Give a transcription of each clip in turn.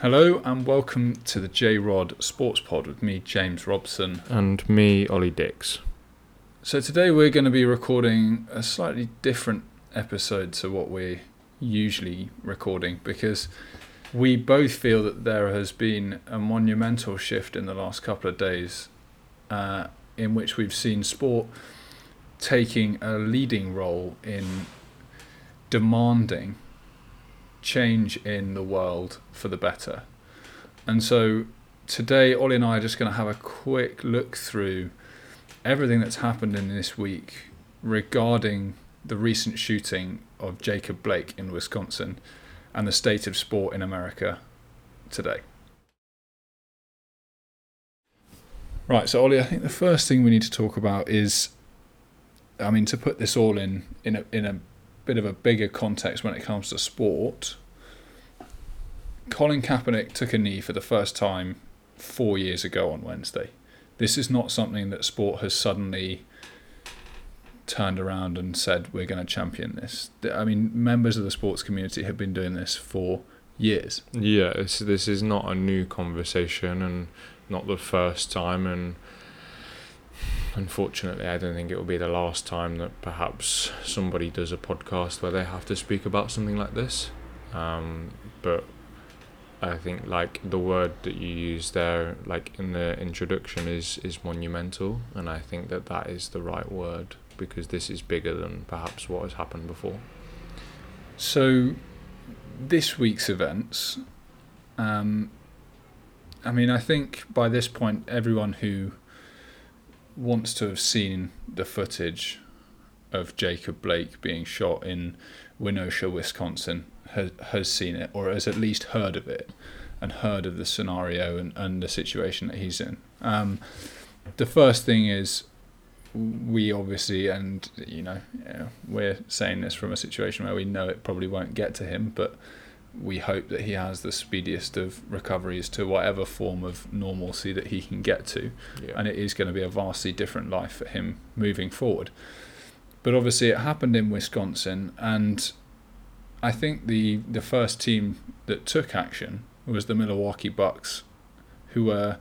Hello and welcome to the J Rod Sports Pod with me, James Robson. And me, Ollie Dix. So today we're going to be recording a slightly different episode to what we're usually recording because we both feel that there has been a monumental shift in the last couple of days uh, in which we've seen sport taking a leading role in demanding change in the world for the better. And so today, Ollie and I are just going to have a quick look through everything that's happened in this week regarding the recent shooting of Jacob Blake in Wisconsin and the state of sport in America today. Right, so Ollie, I think the first thing we need to talk about is, I mean, to put this all in in a, in a bit of a bigger context when it comes to sport. Colin Kaepernick took a knee for the first time four years ago on Wednesday. This is not something that sport has suddenly turned around and said we're going to champion this. I mean, members of the sports community have been doing this for years. Yeah, this, is not a new conversation and not the first time, and unfortunately, I don't think it will be the last time that perhaps somebody does a podcast where they have to speak about something like this. Um, but I think like the word that you use there, like in the introduction, is is monumental, and I think that that is the right word because this is bigger than perhaps what has happened before. So, this week's events, um, I mean, I think by this point, everyone who wants to have seen the footage of Jacob Blake being shot in Kenosha, Wisconsin, has, has seen it or has at least heard of it and heard of the scenario and, and the situation that he's in. Um, the first thing is we obviously, and you know, we're saying this from a situation where we know it probably won't get to him, but we hope that he has the speediest of recoveries to whatever form of normalcy that he can get to. Yeah. And it is going to be a vastly different life for him moving forward. But obviously, it happened in Wisconsin, and I think the the first team that took action was the Milwaukee Bucks, who were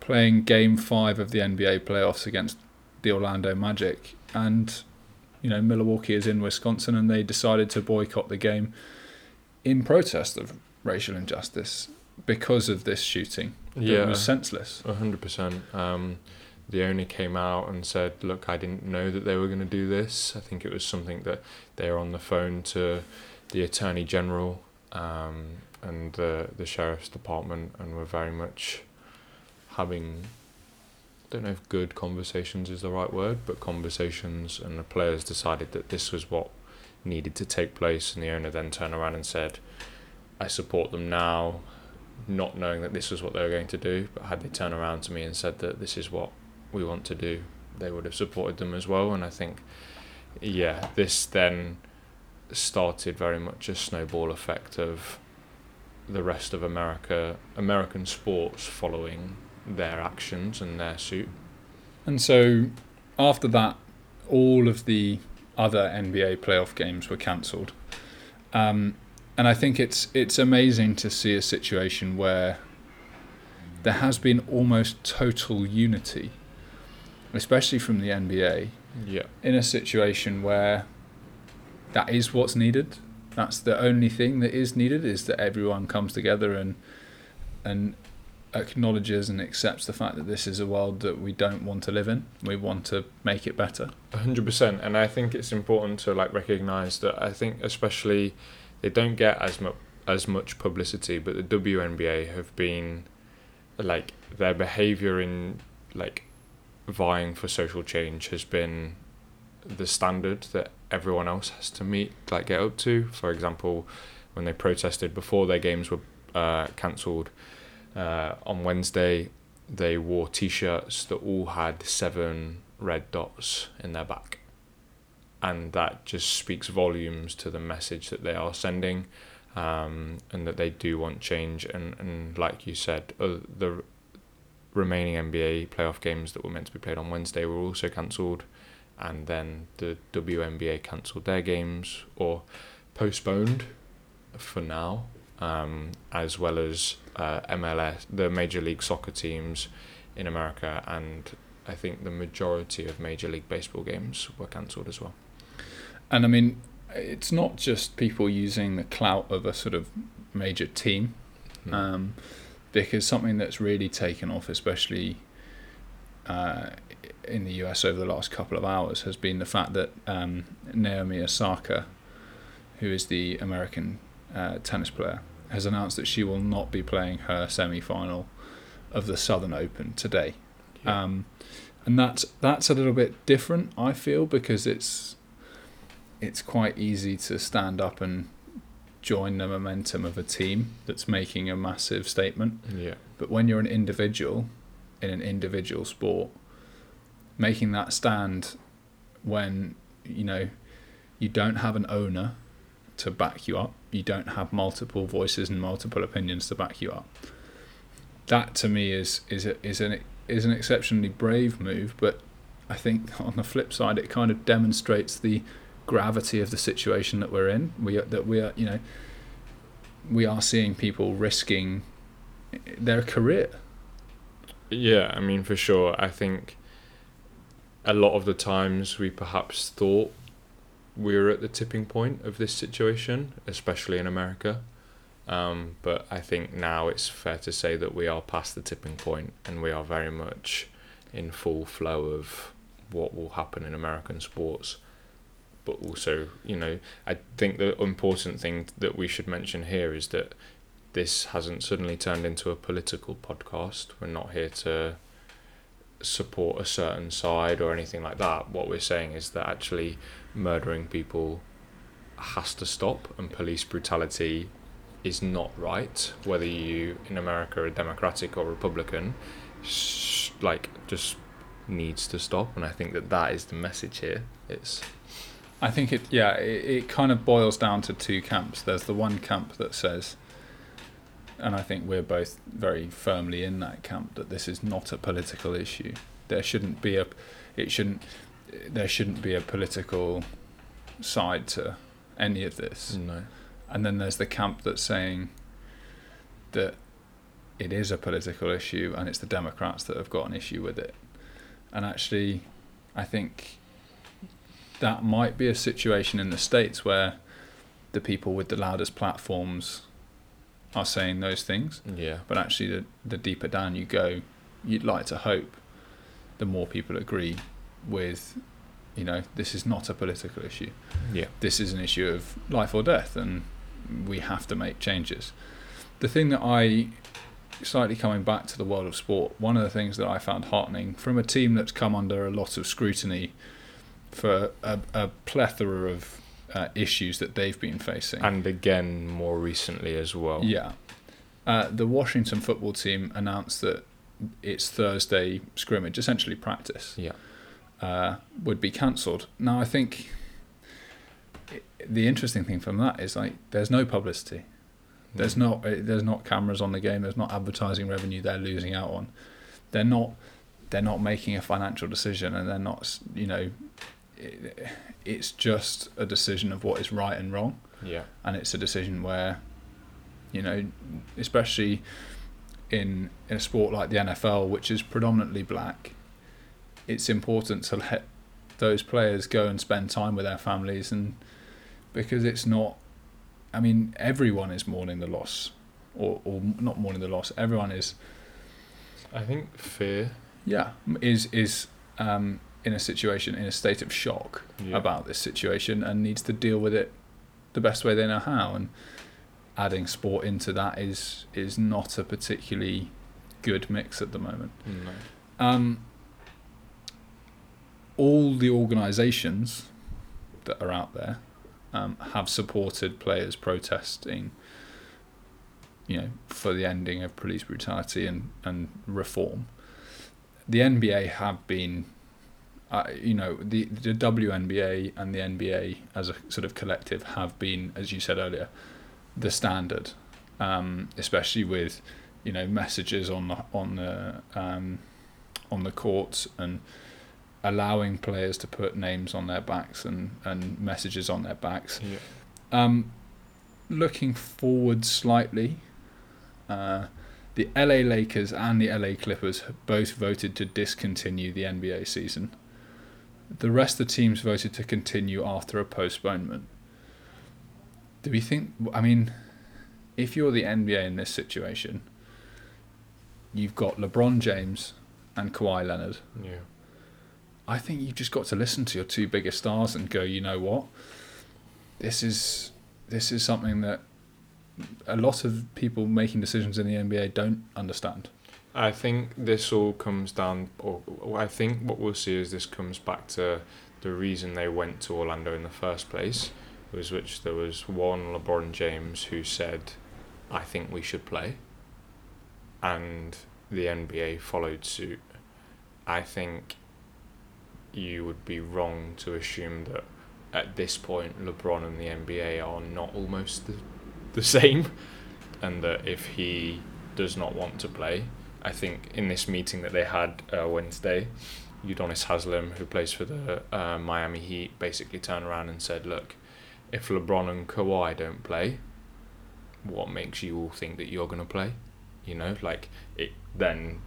playing Game Five of the NBA playoffs against the Orlando Magic, and you know Milwaukee is in Wisconsin, and they decided to boycott the game in protest of racial injustice because of this shooting. Yeah, it was senseless. hundred percent. Um, the owner came out and said, "Look, I didn't know that they were going to do this. I think it was something that they were on the phone to the attorney general um, and the the sheriff's department, and were very much having." I don't know if good conversations is the right word, but conversations, and the players decided that this was what needed to take place, and the owner then turned around and said, "I support them now." Not knowing that this was what they were going to do, but had they turned around to me and said that this is what we want to do, they would have supported them as well. And I think, yeah, this then started very much a snowball effect of the rest of America, American sports following their actions and their suit. And so after that, all of the other NBA playoff games were cancelled. Um, and I think it's it's amazing to see a situation where there has been almost total unity, especially from the NBA. Yeah. In a situation where that is what's needed. That's the only thing that is needed is that everyone comes together and and acknowledges and accepts the fact that this is a world that we don't want to live in. We want to make it better. hundred percent, and I think it's important to like recognize that. I think especially they don't get as much as much publicity, but the WNBA have been like their behavior in like vying for social change has been the standard that everyone else has to meet, like get up to. For example, when they protested before their games were uh, cancelled uh, on Wednesday, they wore T-shirts that all had seven red dots in their back, and that just speaks volumes to the message that they are sending, um, and that they do want change. And and like you said, uh, the remaining NBA playoff games that were meant to be played on Wednesday were also cancelled, and then the WNBA cancelled their games or postponed for now um, as well as uh, MLS, the Major League Soccer teams in America, and I think the majority of Major League Baseball games were cancelled as well. And I mean, it's not just people using the clout of a sort of major team, Mm. um, because something that's really taken off, especially uh, in the US over the last couple of hours, has been the fact that um, Naomi Osaka, who is the American uh, tennis player, has announced that she will not be playing her semi-final of the Southern Open today. Yeah. Um, and that's that's a little bit different, I feel, because it's it's quite easy to stand up and join the momentum of a team that's making a massive statement. yeah, But when you're an individual in an individual sport, making that stand when you know you don't have an owner to back you up, you don't have multiple voices and multiple opinions to back you up. That to me is is a, is an is an exceptionally brave move, but I think on the flip side, it kind of demonstrates the gravity of the situation that we're in. We are, that we are you know we are seeing people risking their career. Yeah, I mean, for sure. I think a lot of the times we perhaps thought were at the tipping point of this situation, especially in America. Um, but I think now it's fair to say that we are past the tipping point and we are very much in full flow of what will happen in American sports. But also, you know, I think the important thing that we should mention here is that this hasn't suddenly turned into a political podcast. We're not here to support a certain side or anything like that. What we're saying is that actually murdering people has to stop and police brutality is not right, whether you in America are Democratic or Republican, sh- like just needs to stop. And I think that that is the message here. It's I think it, yeah, it, it kind of boils down to two camps. There's the one camp that says, and I think we're both very firmly in that camp, that this is not a political issue. There shouldn't be a, it shouldn't, there shouldn't be a political side to any of this. no. And then there's the camp that's saying that it is a political issue and it's the Democrats that have got an issue with it. And actually, I think that might be a situation in the States where the people with the loudest platforms are saying those things. Yeah. But actually, the, the deeper down you go, you'd like to hope the more people agree with, you know, this is not a political issue Yeah. this is an issue of life or death and we have to make changes. The thing that I, slightly coming back to the world of sport, one of the things that I found heartening from a team that's come under a lot of scrutiny for a, a plethora of uh, issues that they've been facing. And again, more recently as well. Yeah. Uh, the Washington football team announced that its Thursday scrimmage, essentially practice, Yeah. uh, would be cancelled. Now, I think the interesting thing from that is like there's no publicity. There's not uh, there's not cameras on the game. There's not advertising revenue they're losing out on. They're not they're not making a financial decision, and they're not you know. It, it's just a decision of what is right and wrong Yeah. and it's a decision where, you know, especially in in a sport like the NFL, which is predominantly black, it's important to let those players go and spend time with their families, and because it's not, I mean, everyone is mourning the loss, or or not mourning the loss. Everyone is, I think fear. yeah, is is um, in a situation in a state of shock Yeah. about this situation and needs to deal with it the best way they know how and adding sport into that is is not a particularly good mix at the moment No. um, all the organisations that are out there um, have supported players protesting you know for the ending of police brutality and, and reform the NBA have been uh, you know the the WNBA and the NBA as a sort of collective have been as you said earlier the standard um, especially with you know messages on the on the um, on the courts and allowing players to put names on their backs and, and messages on their backs Yeah. um, looking forward slightly, uh, the LA Lakers and the LA Clippers both voted to discontinue the NBA season. The rest of the teams voted to continue after a postponement. Do we think? I mean, if you're the NBA in this situation, you've got LeBron James and Kawhi Leonard. Yeah. I think you've just got to listen to your two biggest stars and go, you know what? This is this is something that a lot of people making decisions in the NBA don't understand. I think this all comes down, or I think what we'll see is this comes back to the reason they went to Orlando in the first place, was which there was one LeBron James who said, "I think we should play," and the NBA followed suit. I think you would be wrong to assume that at this point LeBron and the NBA are not almost the, the same, and that if he does not want to play, I think in this meeting that they had uh, Wednesday, Udonis Haslem, who plays for the uh, Miami Heat, basically turned around and said, "Look, if LeBron and Kawhi don't play, what makes you all think that you're going to play? You know, like it then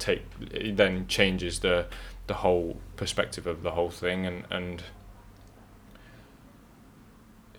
take it then changes the the whole perspective of the whole thing and and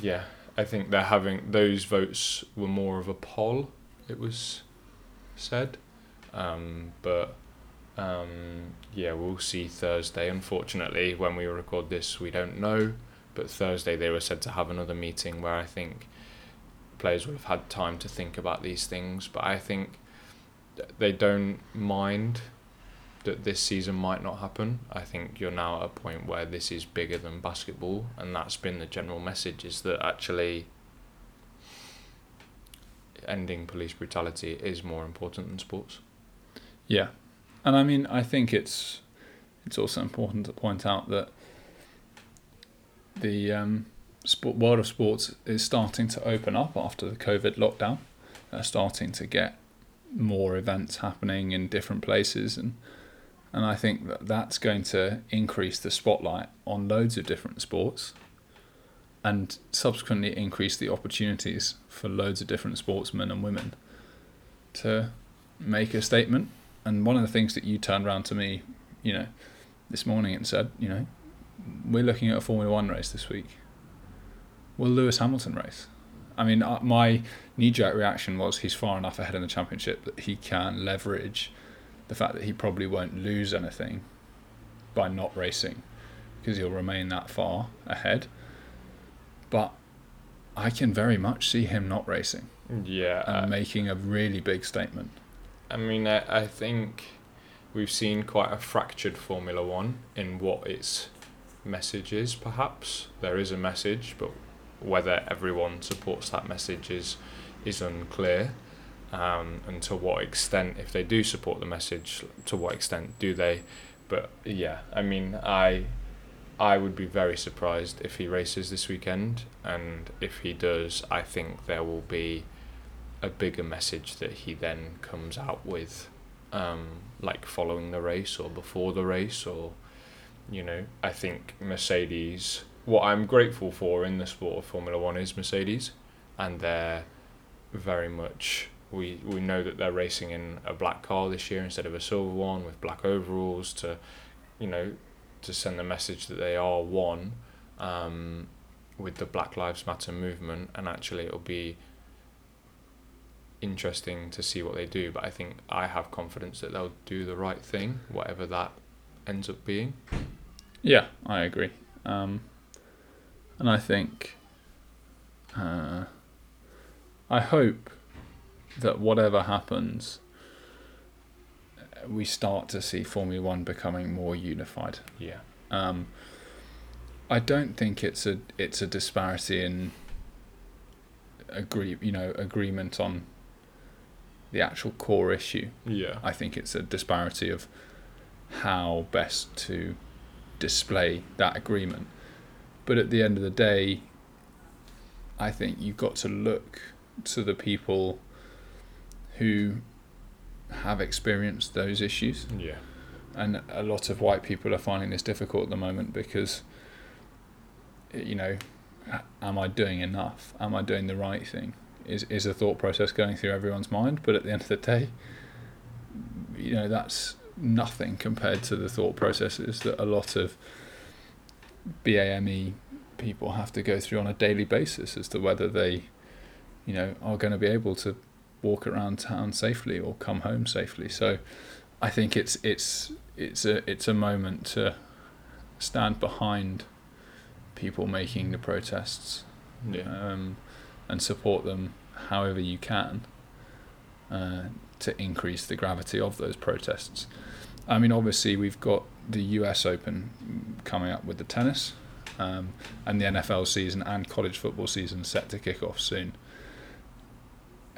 yeah i think they're having those votes were more of a poll it was said um, but um, yeah we'll see thursday unfortunately when we record this we don't know but thursday they were said to have another meeting where i think players would have had time to think about these things but i think they don't mind that this season might not happen. I think you're now at a point where this is bigger than basketball, and that's been the general message: is that actually ending police brutality is more important than sports. Yeah, and I mean, I think it's it's also important to point out that the um, sport, world of sports is starting to open up after the COVID lockdown. They're starting to get more events happening in different places, and and I think that that's going to increase the spotlight on loads of different sports and subsequently increase the opportunities for loads of different sportsmen and women to make a statement. And one of the things that you turned around to me, you know, this morning and said, you know, we're looking at a Formula One race this week. Well, Lewis Hamilton race? I mean, uh, my knee jerk reaction was he's far enough ahead in the championship that he can leverage the fact that he probably won't lose anything by not racing because he'll remain that far ahead. But I can very much see him not racing Yeah, and uh, making a really big statement. I mean, I, I think we've seen quite a fractured Formula One in what its message is. Perhaps there is a message, but whether everyone supports that message is is unclear. Um, and to what extent, if they do support the message, to what extent do they? But yeah, I mean, I I would be very surprised if he races this weekend, and if he does, I think there will be a bigger message that he then comes out with, um, like following the race or before the race, or you know, I think Mercedes. What I'm grateful for in the sport of Formula One is Mercedes, and they're very much. We, we know that they're racing in a black car this year instead of a silver one with black overalls to, you know, to send the message that they are one um, with the Black Lives Matter movement, and actually it'll be interesting to see what they do. But I think I have confidence that they'll do the right thing, whatever that ends up being. Yeah, I agree. Um, and I think, uh, I hope that whatever happens, we start to see Formula One becoming more unified. Yeah. Um, I don't think it's a it's a disparity in agree you know agreement on the actual core issue. Yeah. I think it's a disparity of how best to display that agreement. But at the end of the day, I think you've got to look to the people who have experienced those issues. Yeah. And a lot of white people are finding this difficult at the moment because, you know, am I doing enough? Am I doing the right thing? Is is a thought process going through everyone's mind? But at the end of the day, you know that's nothing compared to the thought processes that a lot of BAME people have to go through on a daily basis as to whether they, you know, are going to be able to walk around town safely or come home safely. So, I think it's it's it's a it's a moment to stand behind people making the protests Yeah. um, and support them however you can uh, to increase the gravity of those protests. I mean, obviously, we've got the US Open coming up with the tennis, um, and the NFL season and college football season set to kick off soon.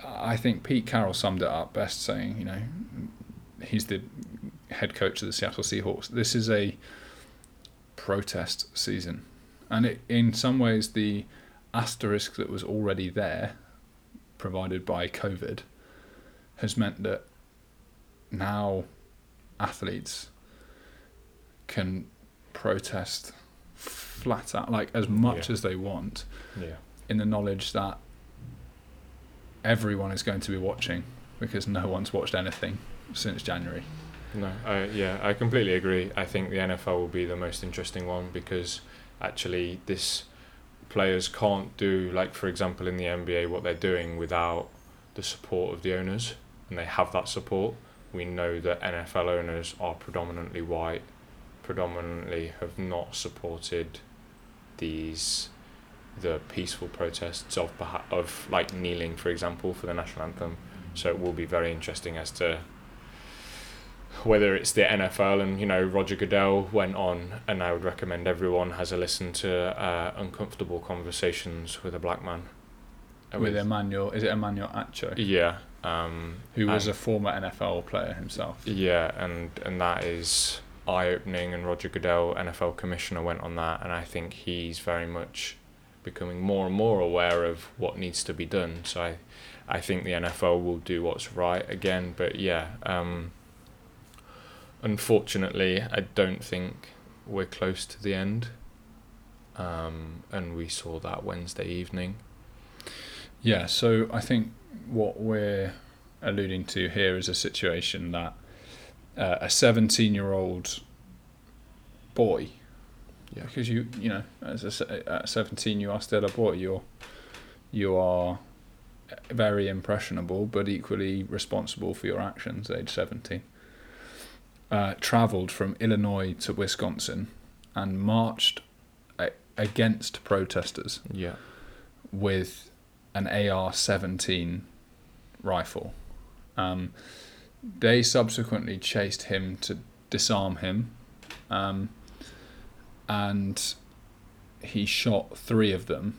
I think Pete Carroll summed it up best, saying, you know, he's the head coach of the Seattle Seahawks. This is a protest season. And it, in some ways, the asterisk that was already there, provided by COVID, has meant that now athletes can protest flat out, like as much Yeah. as they want, Yeah. in the knowledge that everyone is going to be watching because no one's watched anything since January. No, I, yeah, I completely agree. I think the NFL will be the most interesting one because actually this players can't do like for example in the NBA what they're doing without the support of the owners and they have that support. We know that NFL owners are predominantly white, predominantly have not supported these the peaceful protests of of like kneeling for example for the national anthem. So it will be very interesting as to whether it's the NFL and you know Roger Goodell went on, and I would recommend everyone has a listen to uh, Uncomfortable Conversations with a Black Man. Uh, With Emmanuel, is it Emmanuel Acho, yeah, um, who was and- a former NFL player himself? yeah, and and that is eye opening. And Roger Goodell, NFL commissioner, went on that, and I think he's very much becoming more and more aware of what needs to be done. So I, I think the NFL will do what's right again. But yeah, um, unfortunately, I don't think we're close to the end. Um, and we saw that Wednesday evening. Yeah, so I think what we're alluding to here is a situation that uh, a 17 year old boy, Yeah. because you, you know, as a, se- at 17, you are still a boy, you're, you are very impressionable, but equally responsible for your actions, age 17. Uh, travelled from Illinois to Wisconsin and marched a- against protesters Yeah. with an AR 17 rifle. Um, they subsequently chased him to disarm him, um, and he shot three of them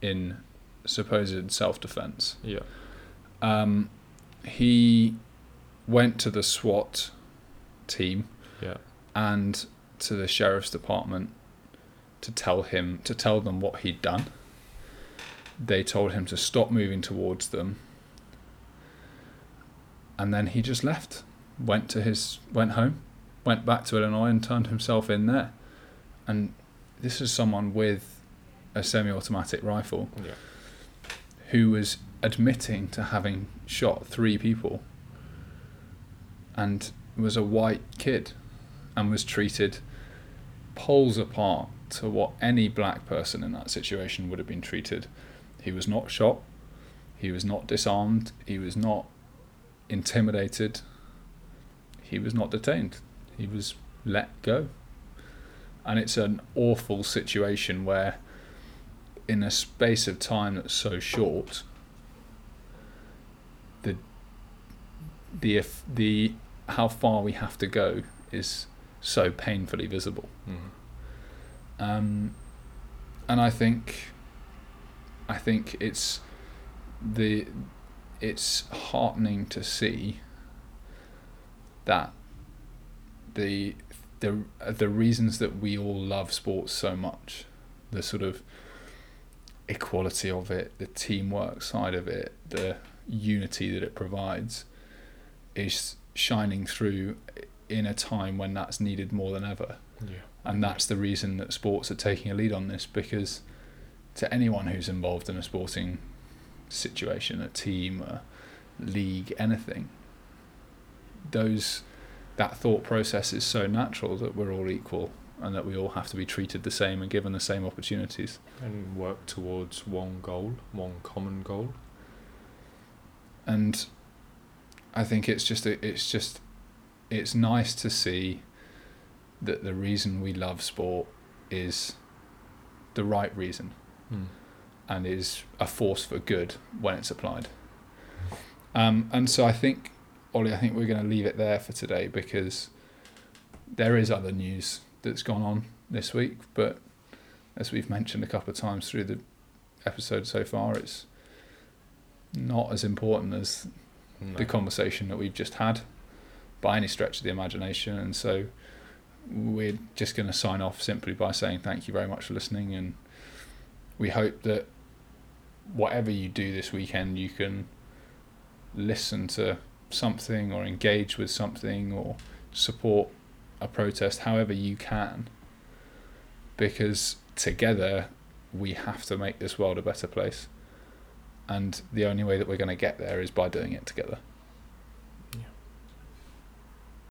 in supposed self defense. Yeah. Um, he went to the SWAT team Yeah. and to the sheriff's department to tell him to tell them what he'd done. They told him to stop moving towards them. And then he just left. Went to his went home, went back to Illinois and turned himself in there. And this is someone with a semi-automatic rifle Yeah. who was admitting to having shot three people and was a white kid and was treated poles apart to what any black person in that situation would have been treated. He was not shot, he was not disarmed, he was not intimidated, he was not detained, he was let go. And it's an awful situation where, in a space of time that's so short, the the the how far we have to go is so painfully visible. Mhm. Um, and I think, I think it's the, it's heartening to see that the the the reasons that we all love sports so much, the sort of equality of it, the teamwork side of it, the unity that it provides, is shining through in a time when that's needed more than ever Yeah. and that's the reason that sports are taking a lead on this because to anyone who's involved in a sporting situation, a team, a league, anything. Those that thought process is so natural that we're all equal and that we all have to be treated the same and given the same opportunities. And work towards one goal, one common goal. And I think it's just a, it's just it's nice to see that the reason we love sport is the right reason Mm. and is a force for good when it's applied. Um, and so I think, Ollie, I think we're going to leave it there for today because there is other news that's gone on this week, but as we've mentioned a couple of times through the episode so far, it's not as important as No. the conversation that we've just had by any stretch of the imagination. And so we're just going to sign off simply by saying thank you very much for listening. And we hope that whatever you do this weekend, you can listen to something or engage with something or support a protest however you can. Because together we have to make this world a better place. And the only way that we're going to get there is by doing it together.